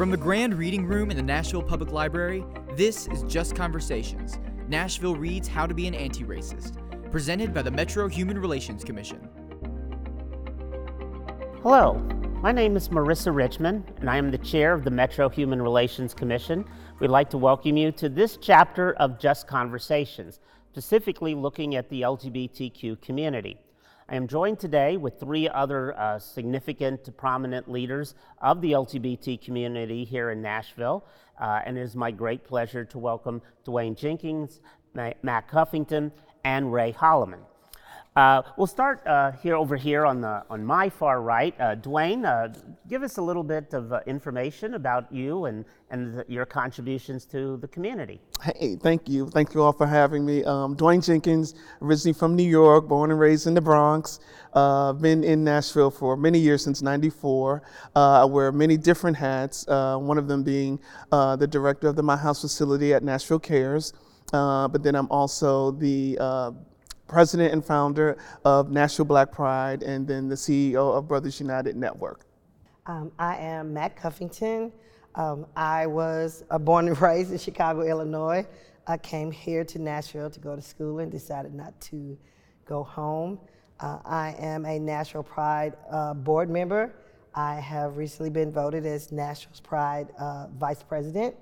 From the Grand Reading Room in the Nashville Public Library, this is Just Conversations Nashville Reads How to Be an Anti Racist, presented by the Metro Human Relations Commission. Hello, my name is Marisa Richmond, and I am the chair of the Metro Human Relations Commission. We'd like to welcome you to this chapter of Just Conversations, specifically looking at the LGBTQ community. I am joined today with three other uh, significant, prominent leaders of the LGBT community here in Nashville, uh, and it is my great pleasure to welcome Dwayne Jenkins, Mac Huffington, and Ray Holloman. Uh, we'll start uh, here over here on the on my far right. Uh, Dwayne, uh, give us a little bit of uh, information about you and and the, your contributions to the community. Hey, thank you, thank you all for having me. Um, Dwayne Jenkins, originally from New York, born and raised in the Bronx. Uh, been in Nashville for many years since '94. I wear many different hats. one of them being the director of the My House facility at Nashville Cares. but then I'm also the president and founder of Nashville Black Pride, and then the CEO of Brothers United Network. Um, I am Mac Huffington. Um, I was uh, born and raised in Chicago, Illinois. I came here to Nashville to go to school and decided not to go home. Uh, I am a Nashville Pride uh, board member. I have recently been voted as Nashville Pride uh, Vice President.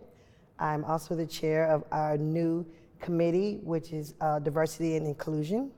I'm also the chair of our new committee, which is uh, diversity and inclusion.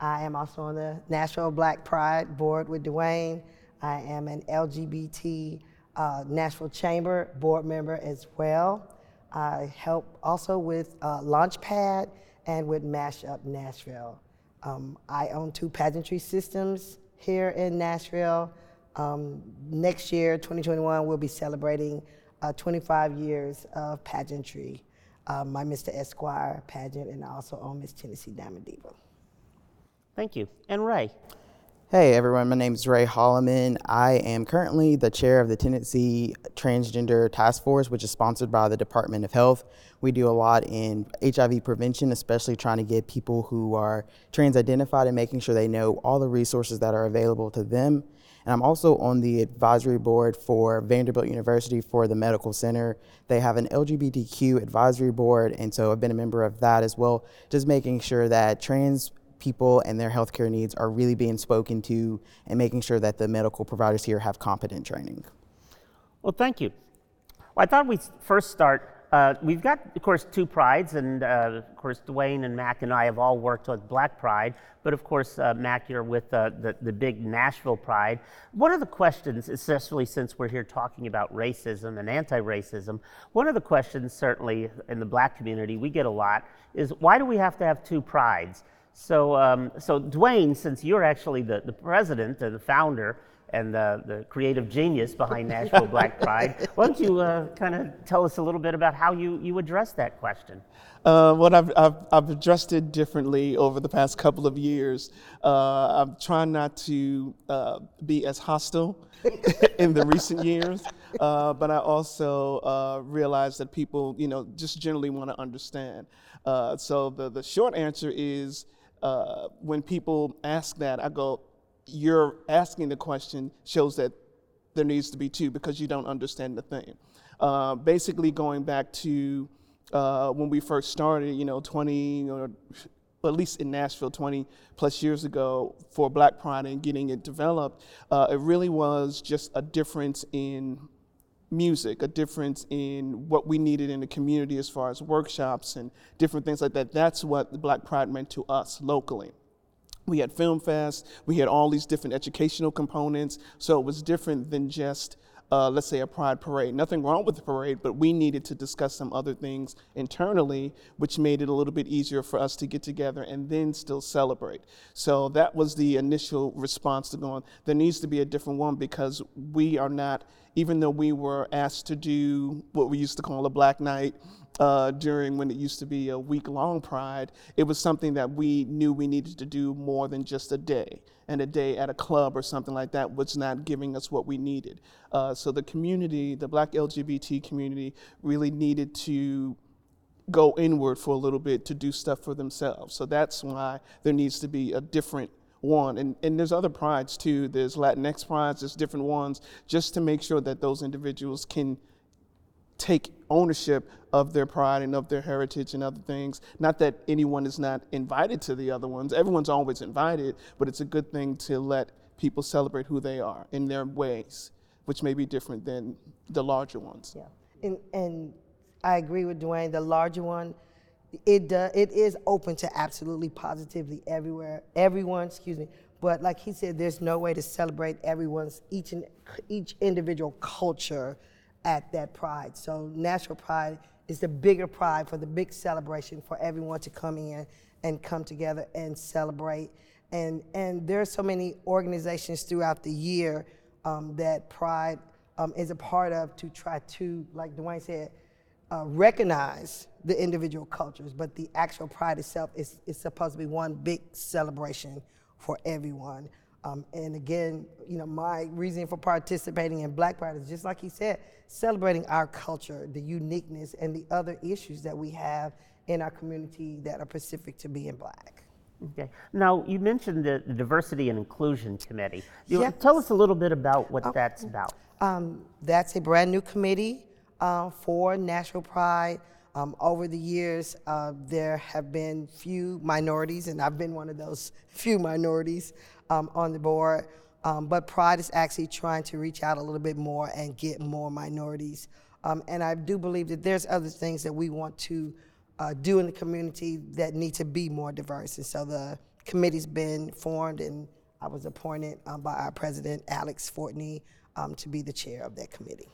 I am also on the Nashville Black Pride Board with Dwayne. I am an LGBT uh, Nashville Chamber board member as well. I help also with uh, Launchpad and with Mash Up Nashville. Um, I own two pageantry systems here in Nashville. Um, next year, 2021, we'll be celebrating uh, 25 years of pageantry uh, my Mr. Esquire pageant, and I also own Miss Tennessee Diamond Diva. Thank you. And Ray. Hey everyone, my name is Ray Holloman. I am currently the chair of the Tennessee Transgender Task Force, which is sponsored by the Department of Health. We do a lot in HIV prevention, especially trying to get people who are trans identified and making sure they know all the resources that are available to them and I'm also on the advisory board for Vanderbilt University for the Medical Center. They have an LGBTQ advisory board, and so I've been a member of that as well, just making sure that trans people and their healthcare needs are really being spoken to and making sure that the medical providers here have competent training. Well, thank you. Well, I thought we'd first start uh, we've got, of course, two prides, and uh, of course, Dwayne and Mac and I have all worked with Black Pride, but of course, uh, Mac, you're with uh, the, the big Nashville Pride. One of the questions, especially since we're here talking about racism and anti racism, one of the questions, certainly in the black community, we get a lot is why do we have to have two prides? So, um, so Dwayne, since you're actually the, the president and the founder, and the, the creative genius behind Nashville Black Pride. Why don't you uh, kind of tell us a little bit about how you, you address that question? Uh, well, I've, I've, I've, addressed it differently over the past couple of years. Uh, I'm trying not to uh, be as hostile in the recent years, uh, but I also uh, realize that people, you know, just generally want to understand. Uh, so the, the short answer is when people ask that, I go, you're asking the question shows that there needs to be two because you don't understand the thing. Uh, basically, going back to uh, when we first started, you know, 20 or at least in Nashville 20 plus years ago for Black Pride and getting it developed, uh, it really was just a difference in music, a difference in what we needed in the community as far as workshops and different things like that. That's what Black Pride meant to us locally. We had Film Fest, we had all these different educational components, so it was different than just, uh, let's say, a pride parade. Nothing wrong with the parade, but we needed to discuss some other things internally, which made it a little bit easier for us to get together and then still celebrate. So that was the initial response to going, there needs to be a different one because we are not, even though we were asked to do what we used to call a black night, uh, during when it used to be a week long pride, it was something that we knew we needed to do more than just a day. And a day at a club or something like that was not giving us what we needed. Uh, so the community, the black LGBT community, really needed to go inward for a little bit to do stuff for themselves. So that's why there needs to be a different one. And, and there's other prides too. There's Latinx prides, there's different ones, just to make sure that those individuals can take ownership of their pride and of their heritage and other things. Not that anyone is not invited to the other ones, everyone's always invited, but it's a good thing to let people celebrate who they are in their ways, which may be different than the larger ones. Yeah, and and I agree with Dwayne. The larger one, it does, it is open to absolutely positively everywhere, everyone. Excuse me. But like he said, there's no way to celebrate everyone's each and each individual culture at that pride. So Nashville Pride is the bigger pride for the big celebration for everyone to come in and come together and celebrate. And and there are so many organizations throughout the year um, that Pride um, is a part of to try to, like Dwayne said, uh, recognize the individual cultures. But the actual Pride itself is is supposed to be one big celebration for everyone. Um, and again, you know, my reason for participating in Black Pride is just like he said, celebrating our culture, the uniqueness, and the other issues that we have in our community that are specific to being black. Okay. Now, you mentioned the, the Diversity and Inclusion Committee. You Yeah. Tell us a little bit about what that's about. Um, that's a brand new committee uh, for Nashville Pride. Um, over the years, uh, there have been few minorities, and I've been one of those few minorities um, on the board. Um, but Pride is actually trying to reach out a little bit more and get more minorities. Um, and I do believe that there's other things that we want to uh, do in the community that need to be more diverse. And so the committee's been formed, and I was appointed um, by our president, Alex Fortney, um, to be the chair of that committee.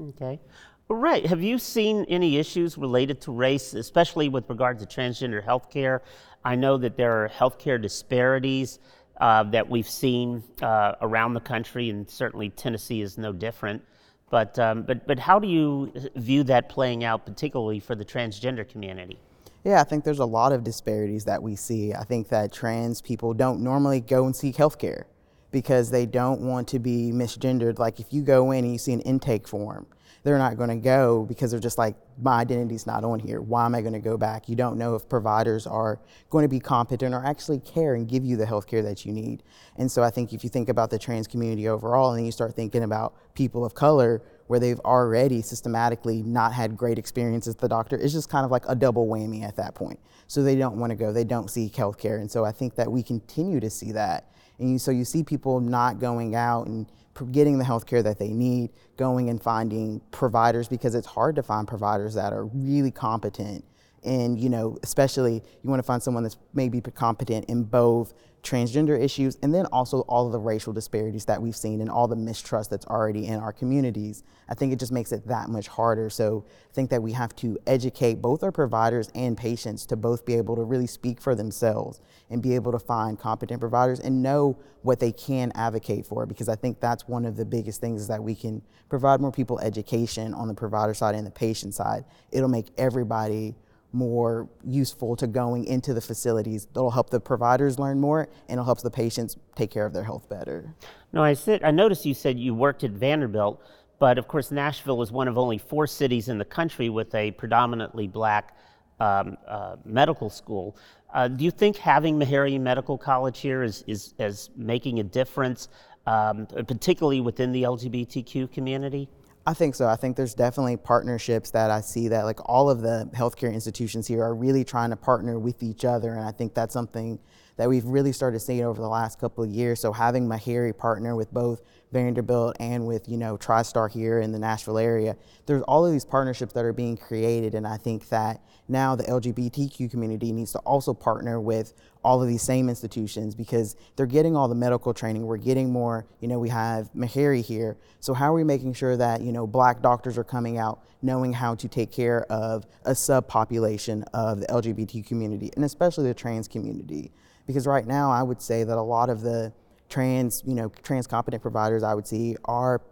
Okay. Right. Have you seen any issues related to race, especially with regard to transgender health care? I know that there are healthcare disparities uh, that we've seen uh, around the country, and certainly Tennessee is no different. But, um, but, but how do you view that playing out, particularly for the transgender community? Yeah, I think there's a lot of disparities that we see. I think that trans people don't normally go and seek health care because they don't want to be misgendered. Like if you go in and you see an intake form, they're not going to go because they're just like, my identity's not on here. Why am I going to go back? You don't know if providers are going to be competent or actually care and give you the health care that you need. And so I think if you think about the trans community overall and you start thinking about people of color, where they've already systematically not had great experiences with the doctor, it's just kind of like a double whammy at that point. So they don't want to go, they don't seek health care. And so I think that we continue to see that. And you, so you see people not going out and getting the health care that they need, going and finding providers because it's hard to find providers that are really competent. And, you know, especially you want to find someone that's maybe competent in both transgender issues and then also all of the racial disparities that we've seen and all the mistrust that's already in our communities. I think it just makes it that much harder. So I think that we have to educate both our providers and patients to both be able to really speak for themselves and be able to find competent providers and know what they can advocate for because I think that's one of the biggest things is that we can provide more people education on the provider side and the patient side. It'll make everybody more useful to going into the facilities. That'll help the providers learn more and it'll help the patients take care of their health better. No, I said I noticed you said you worked at Vanderbilt, but of course Nashville is one of only four cities in the country with a predominantly black um, uh, medical school. Uh, do you think having Meharry Medical College here is is, is making a difference, um, particularly within the LGBTQ community? I think so. I think there's definitely partnerships that I see that like all of the healthcare institutions here are really trying to partner with each other, and I think that's something that we've really started seeing over the last couple of years. So having Meharry partner with both Vanderbilt and with you know TriStar here in the Nashville area, there's all of these partnerships that are being created, and I think that now the LGBTQ community needs to also partner with all of these same institutions because they're getting all the medical training. We're getting more, you know, we have Meharry here. So how are we making sure that, you know, black doctors are coming out knowing how to take care of a subpopulation of the LGBT community and especially the trans community? Because right now I would say that a lot of the trans, you know, trans competent providers I would see are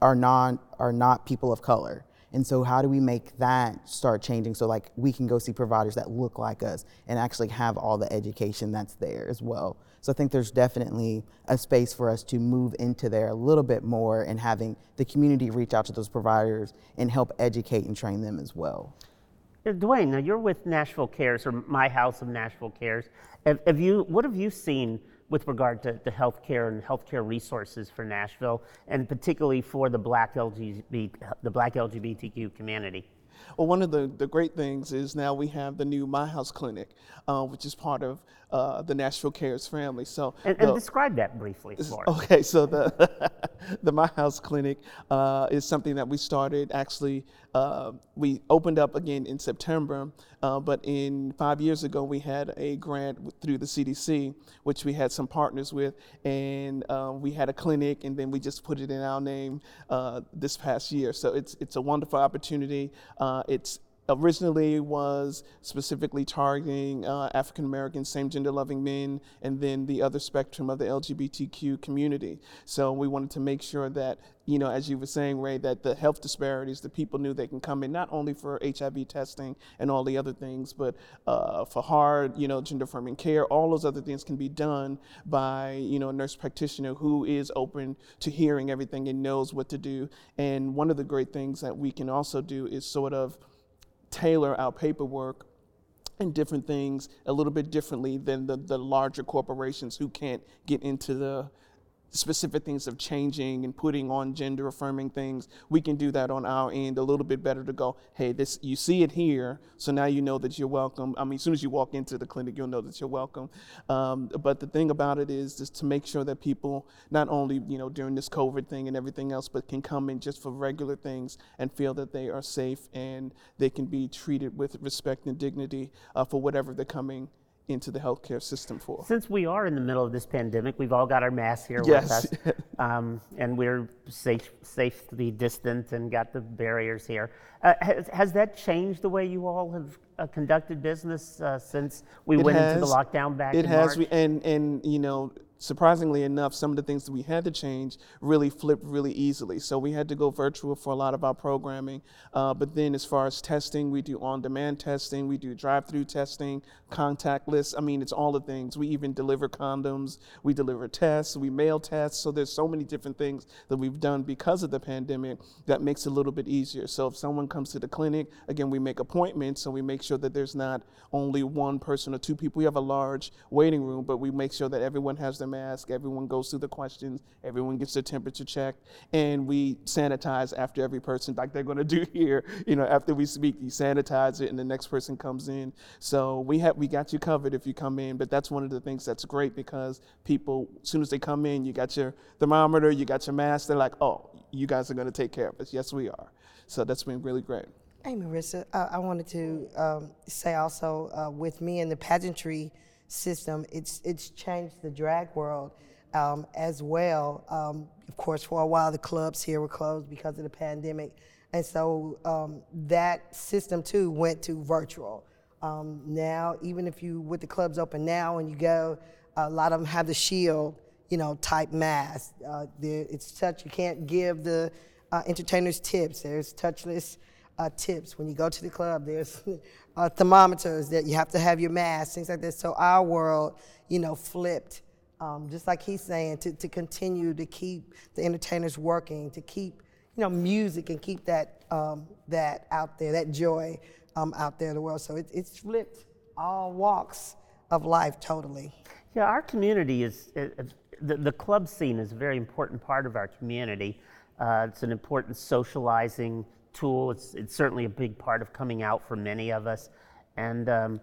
are non are not people of color. And so how do we make that start changing so like we can go see providers that look like us and actually have all the education that's there as well. So I think there's definitely a space for us to move into there a little bit more and having the community reach out to those providers and help educate and train them as well. Dwayne, now you're with Nashville Cares or My House of Nashville Cares. Have, have you, what have you seen with regard to, to healthcare and healthcare resources for Nashville, and particularly for the black, LGBT, the black LGBTQ community? Well, one of the, the great things is now we have the new My House Clinic, uh, which is part of uh, the Nashville Cares family. So, And, and the- describe that briefly for us. Okay, so the the My House Clinic uh, is something that we started. Actually, uh, we opened up again in September, uh, but in five years ago we had a grant through the CDC, which we had some partners with, and uh, we had a clinic, and then we just put it in our name uh, this past year. So it's it's a wonderful opportunity. Uh, it's originally was specifically targeting uh, African American same gender loving men and then the other spectrum of the LGBTQ community. So we wanted to make sure that, you know, as you were saying, Ray, that the health disparities, the people knew they can come in not only for HIV testing and all the other things, but uh, for hard, you know, gender affirming care, all those other things can be done by, you know, a nurse practitioner who is open to hearing everything and knows what to do. And one of the great things that we can also do is sort of tailor our paperwork and different things a little bit differently than the, the larger corporations who can't get into the specific things of changing and putting on gender affirming things we can do that on our end a little bit better to go hey this you see it here so now you know that you're welcome. I mean as soon as you walk into the clinic you'll know that you're welcome. Um, but the thing about it is just to make sure that people not only you know during this covid thing and everything else but can come in just for regular things and feel that they are safe and they can be treated with respect and dignity uh, for whatever they're coming into the healthcare system for Since we are in the middle of this pandemic, we've all got our masks here Yes. with us, um, and we're safe, safely distant and got the barriers here. Uh, has, has that changed the way you all have uh, conducted business uh, since we It went into the lockdown back It in has, March? we, and and you know, surprisingly enough, some of the things that we had to change really flipped really easily. So we had to go virtual for a lot of our programming. Uh, but then, as far as testing, we do on-demand testing, we do drive-through testing, contactless. I mean, it's all the things. We even deliver condoms, we deliver tests, we mail tests. So there's so many different things that we've done because of the pandemic that makes it a little bit easier. So if someone comes to the clinic, again, we make appointments, so we make sure that there's not only one person or two people. We have a large waiting room, but we make sure that everyone has their mask, everyone goes through the questions, everyone gets their temperature checked, and we sanitize after every person, like they're going to do here. You know, after we speak, you sanitize it, and the next person comes in. So we have we got you covered if you come in. But that's one of the things that's great because people, as soon as they come in, you got your thermometer, you got your mask. They're like, oh, you guys are going to take care of us. Yes, we are. So that's been really great. Hey, Marisa, uh, I wanted to um, say also uh, with me in the pageantry system, it's it's changed the drag world um, as well. Um, of course, for a while the clubs here were closed because of the pandemic, and so um, that system too went to virtual. Um, now, even if you with the clubs open now and you go, a lot of them have the shield, you know, type mask. Uh, it's touch. You can't give the uh, entertainers tips. There's touchless uh, tips. When you go to the club, there's uh, thermometers that you have to have your mask, things like that. So our world, you know, flipped. Um, just like he's saying, to, to continue to keep the entertainers working, to keep, you know, music and keep that, um, that out there, that joy um, out there in the world. So it, it's flipped all walks of life totally. Yeah, our community is, uh, the, the club scene is a very important part of our community. Uh, it's an important socializing tool. It's, it's certainly a big part of coming out for many of us. And, um,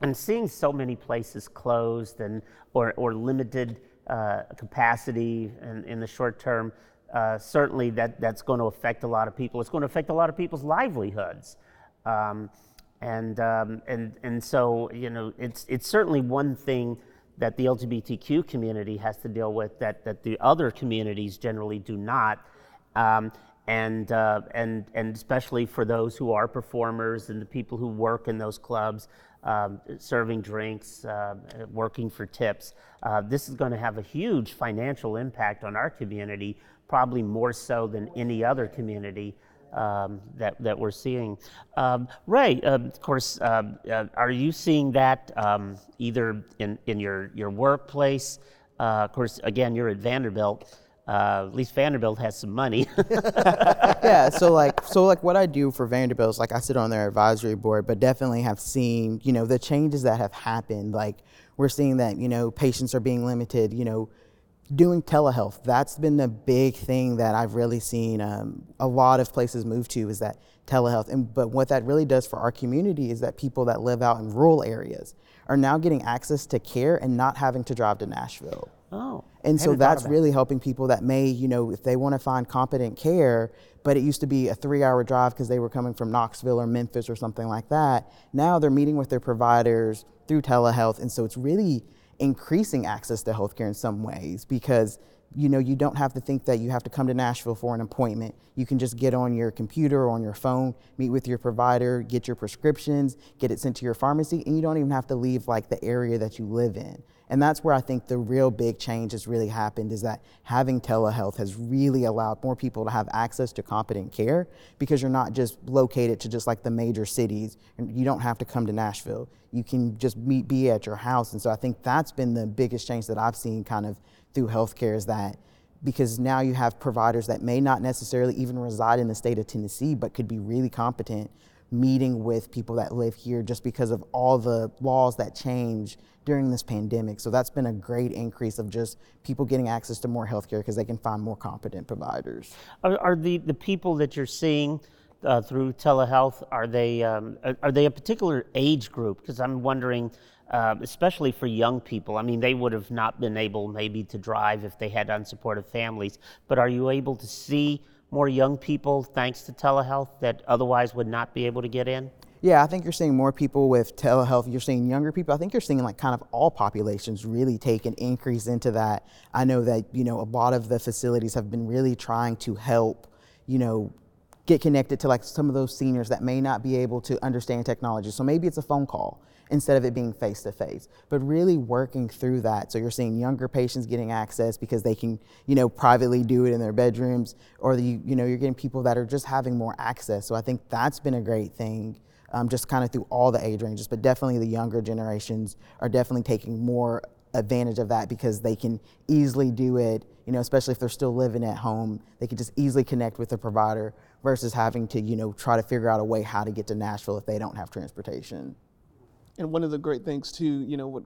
and seeing so many places closed and, or, or limited uh, capacity in, in the short term, uh, certainly that, that's going to affect a lot of people. It's going to affect a lot of people's livelihoods. Um, and, um, and, and so, you know, it's, it's certainly one thing that the LGBTQ community has to deal with that, that the other communities generally do not. Um, and, uh, and, and especially for those who are performers and the people who work in those clubs, um, serving drinks, uh, working for tips, uh, this is going to have a huge financial impact on our community, probably more so than any other community um, that, that we're seeing. Um, Ray, um, of course, um, uh, are you seeing that um, either in, in your, your workplace? Uh, of course, again, you're at Vanderbilt. Uh, at least Vanderbilt has some money. yeah, so like so like what I do for Vanderbilt is like I sit on their advisory board, but definitely have seen, you know, the changes that have happened. Like we're seeing that, you know, patients are being limited, you know, doing telehealth. That's been the big thing that I've really seen um, a lot of places move to is that telehealth. And but what that really does for our community is that people that live out in rural areas are now getting access to care and not having to drive to Nashville. oh. And so that's that. really helping people that may, you know, if they want to find competent care, but it used to be a three hour drive because they were coming from Knoxville or Memphis or something like that. Now they're meeting with their providers through telehealth. And so it's really increasing access to healthcare in some ways because you know you don't have to think that you have to come to Nashville for an appointment. You can just get on your computer or on your phone, meet with your provider, get your prescriptions, get it sent to your pharmacy, and you don't even have to leave like the area that you live in. And that's where I think the real big change has really happened is that having telehealth has really allowed more people to have access to competent care because you're not just located to just like the major cities and you don't have to come to Nashville. You can just meet, be at your house. And so I think that's been the biggest change that I've seen kind of through healthcare is that because now you have providers that may not necessarily even reside in the state of Tennessee but could be really competent meeting with people that live here just because of all the laws that change during this pandemic. So that's been a great increase of just people getting access to more healthcare because they can find more competent providers. Are, are the, the people that you're seeing uh, through telehealth, are they, um, are, are they a particular age group? Because I'm wondering, uh, especially for young people, I mean, they would have not been able maybe to drive if they had unsupportive families, but are you able to see more young people thanks to telehealth that otherwise would not be able to get in? Yeah, I think you're seeing more people with telehealth. You're seeing younger people. I think you're seeing like kind of all populations really take an increase into that. I know that, you know, a lot of the facilities have been really trying to help, you know, get connected to like some of those seniors that may not be able to understand technology. So maybe it's a phone call instead of it being face to face, but really working through that. So you're seeing younger patients getting access because they can, you know, privately do it in their bedrooms, or the, you know, you're getting people that are just having more access. So I think that's been a great thing. Um, just kind of through all the age ranges, but definitely the younger generations are definitely taking more advantage of that because they can easily do it, you know, especially if they're still living at home, they can just easily connect with the provider versus having to, you know, try to figure out a way how to get to Nashville if they don't have transportation. And one of the great things too, you know, what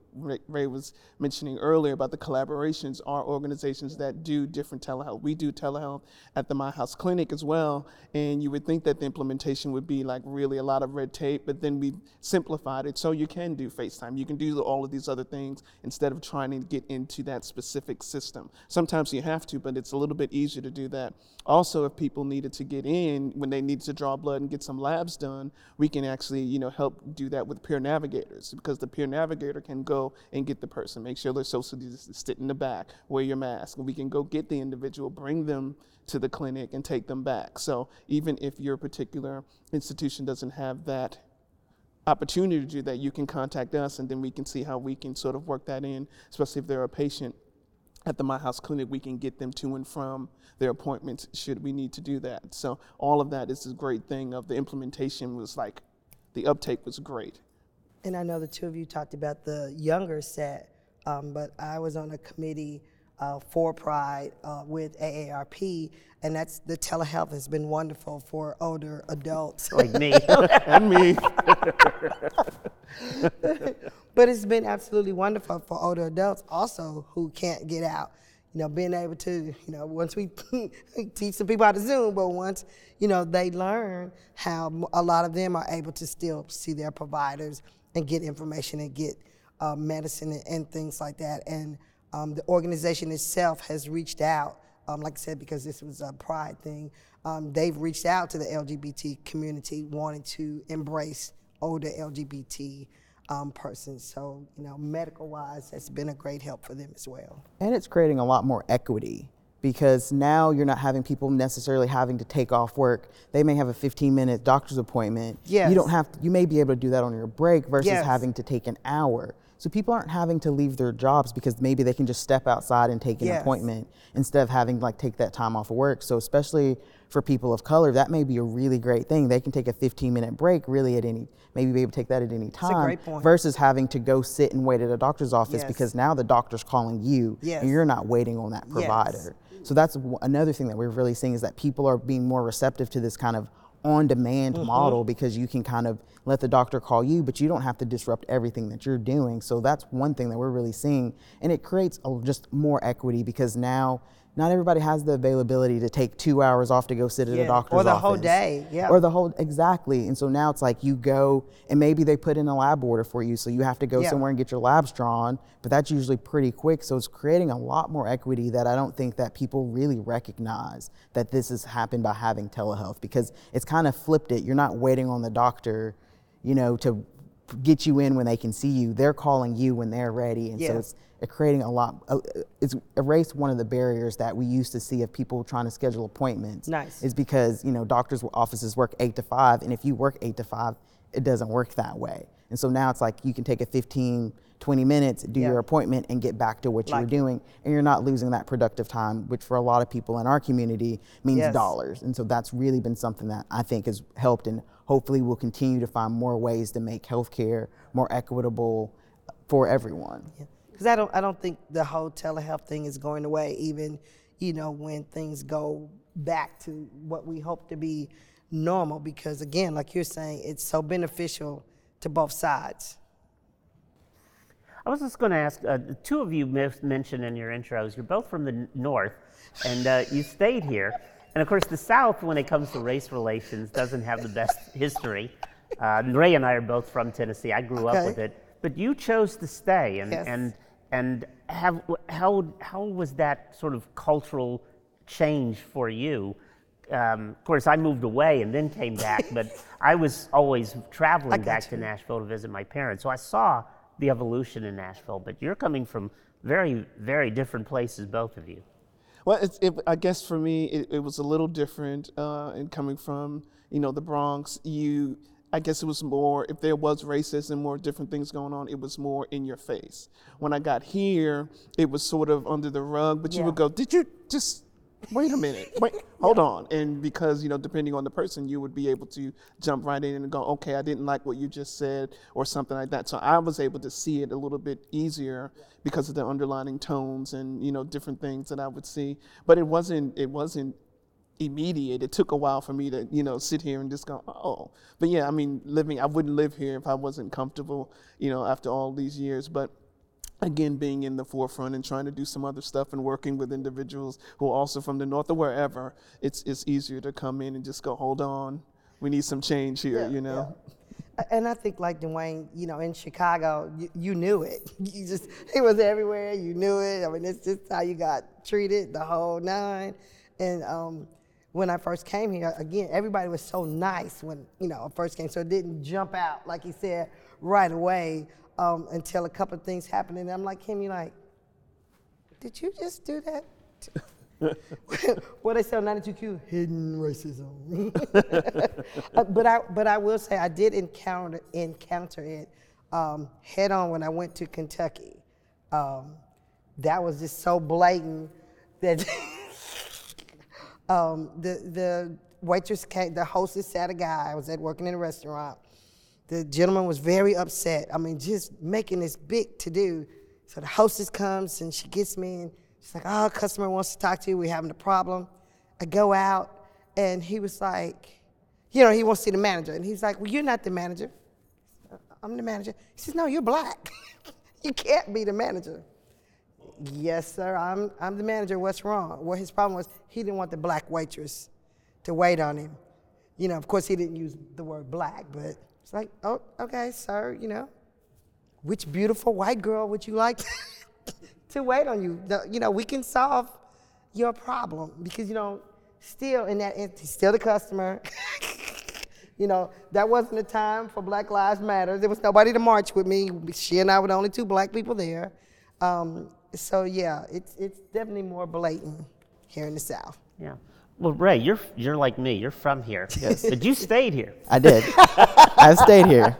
Ray, was mentioning earlier about the collaborations are organizations that do different telehealth. We do telehealth at the My House Clinic as well, and you would think that the implementation would be like really a lot of red tape, but then we simplified it so you can do FaceTime, you can do all of these other things instead of trying to get into that specific system. Sometimes you have to, but it's a little bit easier to do that. Also, if people needed to get in when they need to draw blood and get some labs done, we can actually, you know, help do that with peer navigators because the peer navigator can go and get the person, make sure they're social distance, sit in the back, wear your mask, we can go get the individual, bring them to the clinic, and take them back. So even if your particular institution doesn't have that opportunity to do that, you can contact us, and then we can see how we can sort of work that in, especially if they're a patient at the My House Clinic, we can get them to and from their appointments should we need to do that. So all of that is a great thing of the implementation was like, the uptake was great. And I know the two of you talked about the younger set, um, but I was on a committee uh, for Pride uh, with AARP, and that's the telehealth has been wonderful for older adults. Like me. And me, but it's been absolutely wonderful for older adults also who can't get out. You know, being able to, you know, once we teach some people how to Zoom, but once, you know, they learn how a lot of them are able to still see their providers and get information and get uh, medicine and, and things like that. And um, the organization itself has reached out, um, like I said, because this was a pride thing. Um, they've reached out to the LGBT community wanting to embrace older LGBT um, persons. So, you know, medical wise, that's been a great help for them as well. And it's creating a lot more equity because now you're not having people necessarily having to take off work. They may have a 15 minute doctor's appointment. Yes. You don't have you may be able to do that on your break versus Yes. having to take an hour. So people aren't having to leave their jobs because maybe they can just step outside and take an Yes. appointment instead of having to like take that time off of work. So especially for people of color, that may be a really great thing. They can take a 15 minute break really at any maybe be able to take that at any time great point. versus having to go sit and wait at a doctor's office Yes. because now the doctor's calling you Yes. and you're not waiting on that provider. So that's w- another thing that we're really seeing is that people are being more receptive to this kind of on-demand Mm-hmm. model because you can kind of let the doctor call you, but you don't have to disrupt everything that you're doing. So that's one thing that we're really seeing, and it creates a, just more equity because now not everybody has the availability to take two hours off to go sit at Yeah, a doctor's office. or the office. whole day, yeah. Or the whole exactly. And so now it's like you go and maybe they put in a lab order for you, so you have to go Yeah. somewhere and get your labs drawn, but that's usually pretty quick. So it's creating a lot more equity that I don't think that people really recognize that this has happened by having telehealth because it's kind of flipped it. You're not waiting on the doctor, you know, to get you in when they can see you. They're calling you when they're ready, and so it's creating a lot. Uh, it's erased one of the barriers that we used to see of people trying to schedule appointments. Nice. Is because you know doctors' offices work eight to five, and if you work eight to five, it doesn't work that way. And so now it's like you can take a 15, 20 minutes, do Yeah. your appointment, and get back to what you Like were it. doing, and you're not losing that productive time, which for a lot of people in our community means Yes. dollars. And so that's really been something that I think has helped, and hopefully we'll continue to find more ways to make healthcare more equitable for everyone. Because I don't, I don't think the whole telehealth thing is going away, even, you know, when things go back to what we hope to be normal. Because again, like you're saying, it's so beneficial to both sides. I was just going to ask uh, the two of you mentioned in your intros, you're both from the North, and uh, you stayed here. And of course, the South, when it comes to race relations, doesn't have the best history. Uh, Ray and I are both from Tennessee. I grew Okay. up with it. But you chose to stay. And, Yes. and, and have, how, how was that sort of cultural change for you? Um, of course, I moved away and then came back, but I was always traveling back to. Nashville to visit my parents. So I saw the evolution in Nashville, but you're coming from very, very different places, both of you. Well, it, I guess for me, it, it was a little different. Uh, and coming from you know the Bronx, you, I guess it was more. If there was racism or different things going on, it was more in your face. When I got here, it was sort of under the rug. But you would go, "Did you just wait a minute? Wait, hold on." And because you know, depending on the person, you would be able to jump right in and go, "Okay, I didn't like what you just said," or something like that. So I was able to see it a little bit easier because of the underlining tones and you know different things that I would see. But it wasn't. It wasn't immediate. It took a while for me to, you know, sit here and just go, oh. But yeah, I mean, living, I wouldn't live here if I wasn't comfortable, you know, after all these years. But again, being in the forefront and trying to do some other stuff and working with individuals who are also from the north or wherever, it's it's easier to come in and just go, hold on, we need some change here, you know. And I think like Dwayne, you know, in Chicago, you, you knew it. You just, it was everywhere. You knew it. I mean, it's just how you got treated, the whole nine. And um, when I first came here, again, everybody was so nice when, you know, I first came. So it didn't jump out, like he said, right away um, until a couple of things happened. And I'm like, him, you like, did you just do that? what they on 92Q, hidden racism. But I, but I will say I did encounter encounter it um, head on when I went to Kentucky. Um, that was just so blatant that um, the the waitress came, the hostess sat a guy. I was at working in a restaurant. The gentleman was very upset. I mean, just making this big to do. So the hostess comes and she gets me and she's like, "Oh, customer wants to talk to you. We're having a problem." I go out and he was like, "You know, he wants to see the manager." And he's like, "Well, you're not the manager." I'm the manager. He says, "No, you're black. you can't be the manager." Yes, sir. I'm I'm the manager. What's wrong? Well, his problem was he didn't want the black waitress to wait on him. You know, of course, he didn't use the word black, but it's like, oh, okay, sir. You know, which beautiful white girl would you like to wait on you? The- you know, we can solve your problem because you know, still in that, he's still the customer. You know, that wasn't a time for Black Lives Matter. There was nobody to march with me. She and I were the only two black people there. Um, so yeah, it's it's definitely more blatant here in the South. Yeah. Well, Ray, you're you're like me. You're from here. Yes. But you stayed here. I did. I've stayed here.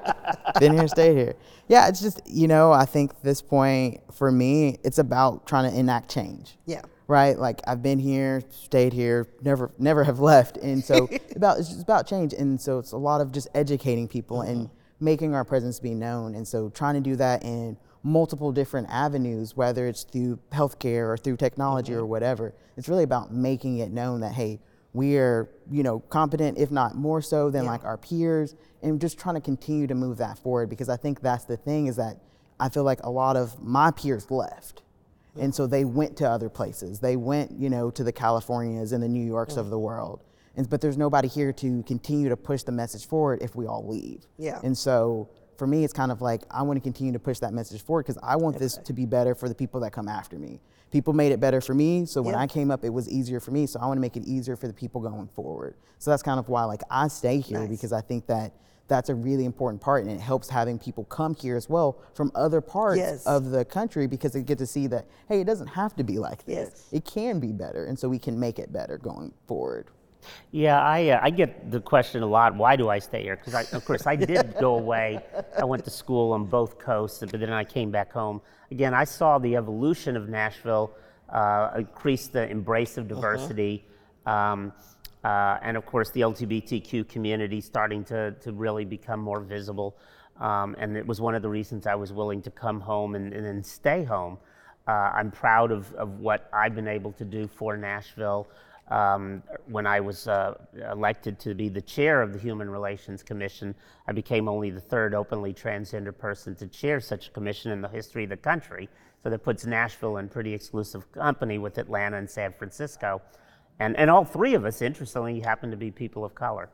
Been here, stayed here. Yeah, it's just, you know, I think this point for me, it's about trying to enact change. Yeah. Right? Like I've been here, stayed here, never never have left. And so about it's just about change. And so it's a lot of just educating people and mm-hmm. making our presence be known. And so trying to do that in multiple different avenues, whether it's through healthcare or through technology mm-hmm. or whatever. It's really about making it known that hey, we are you know competent, if not more so than like our peers, and just trying to continue to move that forward because I think that's the thing is that I feel like a lot of my peers left. And so they went to other places. They went, you know, to the Californias and the New Yorks of the world. And, but there's nobody here to continue to push the message forward if we all leave. Yeah. And so for me, it's kind of like I want to continue to push that message forward because I want this to be better for the people that come after me. People made it better for me, so when Yeah. I came up, it was easier for me. So I want to make it easier for the people going forward. So that's kind of why, like, I stay here Nice. because I think that that's a really important part, and it helps having people come here as well from other parts Yes. of the country because they get to see that hey, it doesn't have to be like this. Yes. It can be better, and so we can make it better going forward. Yeah, I, uh, I get the question a lot. Why do I stay here? Because of course I did go away. I went to school on both coasts, but then I came back home. Again, I saw the evolution of Nashville, uh, increase the embrace of diversity, um, uh, and of course the LGBTQ community starting to to really become more visible. Um, and it was one of the reasons I was willing to come home and, and then stay home. Uh, I'm proud of, of what I've been able to do for Nashville. Um, when I was uh, elected to be the chair of the Human Relations Commission, I became only the third openly transgender person to chair such a commission in the history of the country. So that puts Nashville in pretty exclusive company with Atlanta and San Francisco. And, and all three of us, interestingly, happen to be people of color.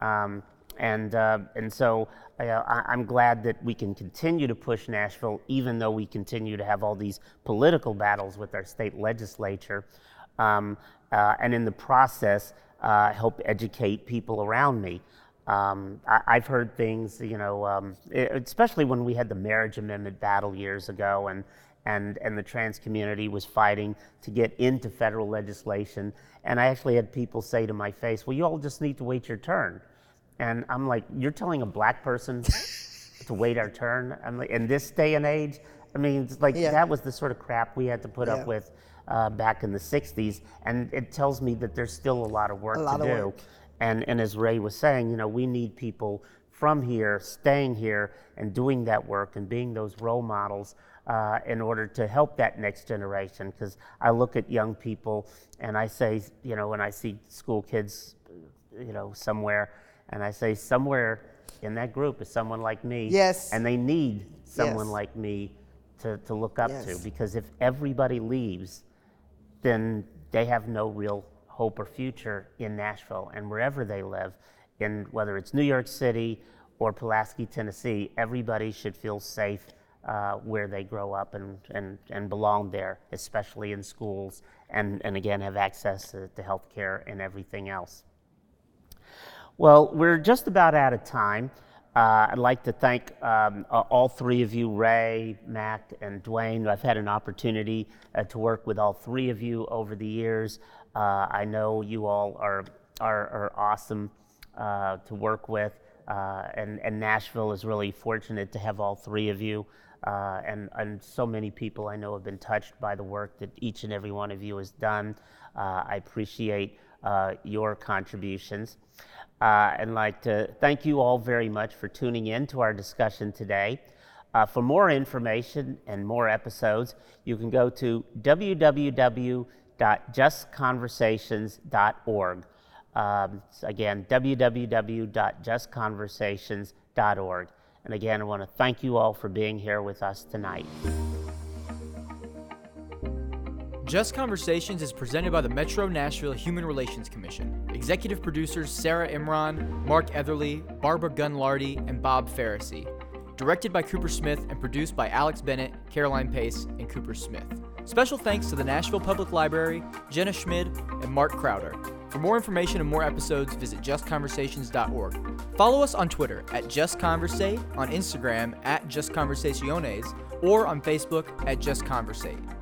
Um, and, uh, and so uh, I, I'm glad that we can continue to push Nashville, even though we continue to have all these political battles with our state legislature. Um, and in the process, uh, help educate people around me. Um, I, I've heard things, you know, um, e- especially when we had the marriage amendment battle years ago, and and and the trans community was fighting to get into federal legislation. And I actually had people say to my face, "Well, you all just need to wait your turn." And I'm like, "You're telling a black person to wait our turn?" I'm like, in this day and age, I mean, like Yeah. that was the sort of crap we had to put Yeah. up with uh, back in the '60s, and it tells me that there's still a lot of work A lot to of do. work. And, and as Ray was saying, you know, we need people from here, staying here, and doing that work and being those role models uh, in order to help that next generation. Because I look at young people and I say, you know, when I see school kids, you know, somewhere, and I say, somewhere in that group is someone like me. Yes. And they need someone Yes. like me to, to look up to. Because if everybody leaves, then they have no real hope or future in Nashville and wherever they live, in whether it's New York City or Pulaski, Tennessee, everybody should feel safe uh, where they grow up and, and, and belong there, especially in schools, and, and again, have access to, to health care and everything else. Well, we're just about out of time. Uh, I'd like to thank um, all three of you, Ray, Mac, and Dwayne. I've had an opportunity uh, to work with all three of you over the years. Uh, I know you all are, are, are awesome uh, to work with, uh, and, and Nashville is really fortunate to have all three of you. And, and so many people I know have been touched by the work that each and every one of you has done. I appreciate your contributions. Uh, and like to thank you all very much for tuning in to our discussion today. Uh, for more information and more episodes, you can go to www.justconversations.org. Um, again, www.justconversations.org. And again, I want to thank you all for being here with us tonight. Just Conversations is presented by the Metro Nashville Human Relations Commission. Executive producers Sarah Imran, Mark Etherly, Barbara Gunlardy, and Bob Farrisee. Directed by Cooper Smith and produced by Alex Bennett, Caroline Pace, and Cooper Smith. Special thanks to the Nashville Public Library, Jenna Schmid, and Mark Crowder. For more information and more episodes, visit justconversations.org. Follow us on Twitter at JustConversate, on Instagram at JustConversaciones, or on Facebook at JustConversate.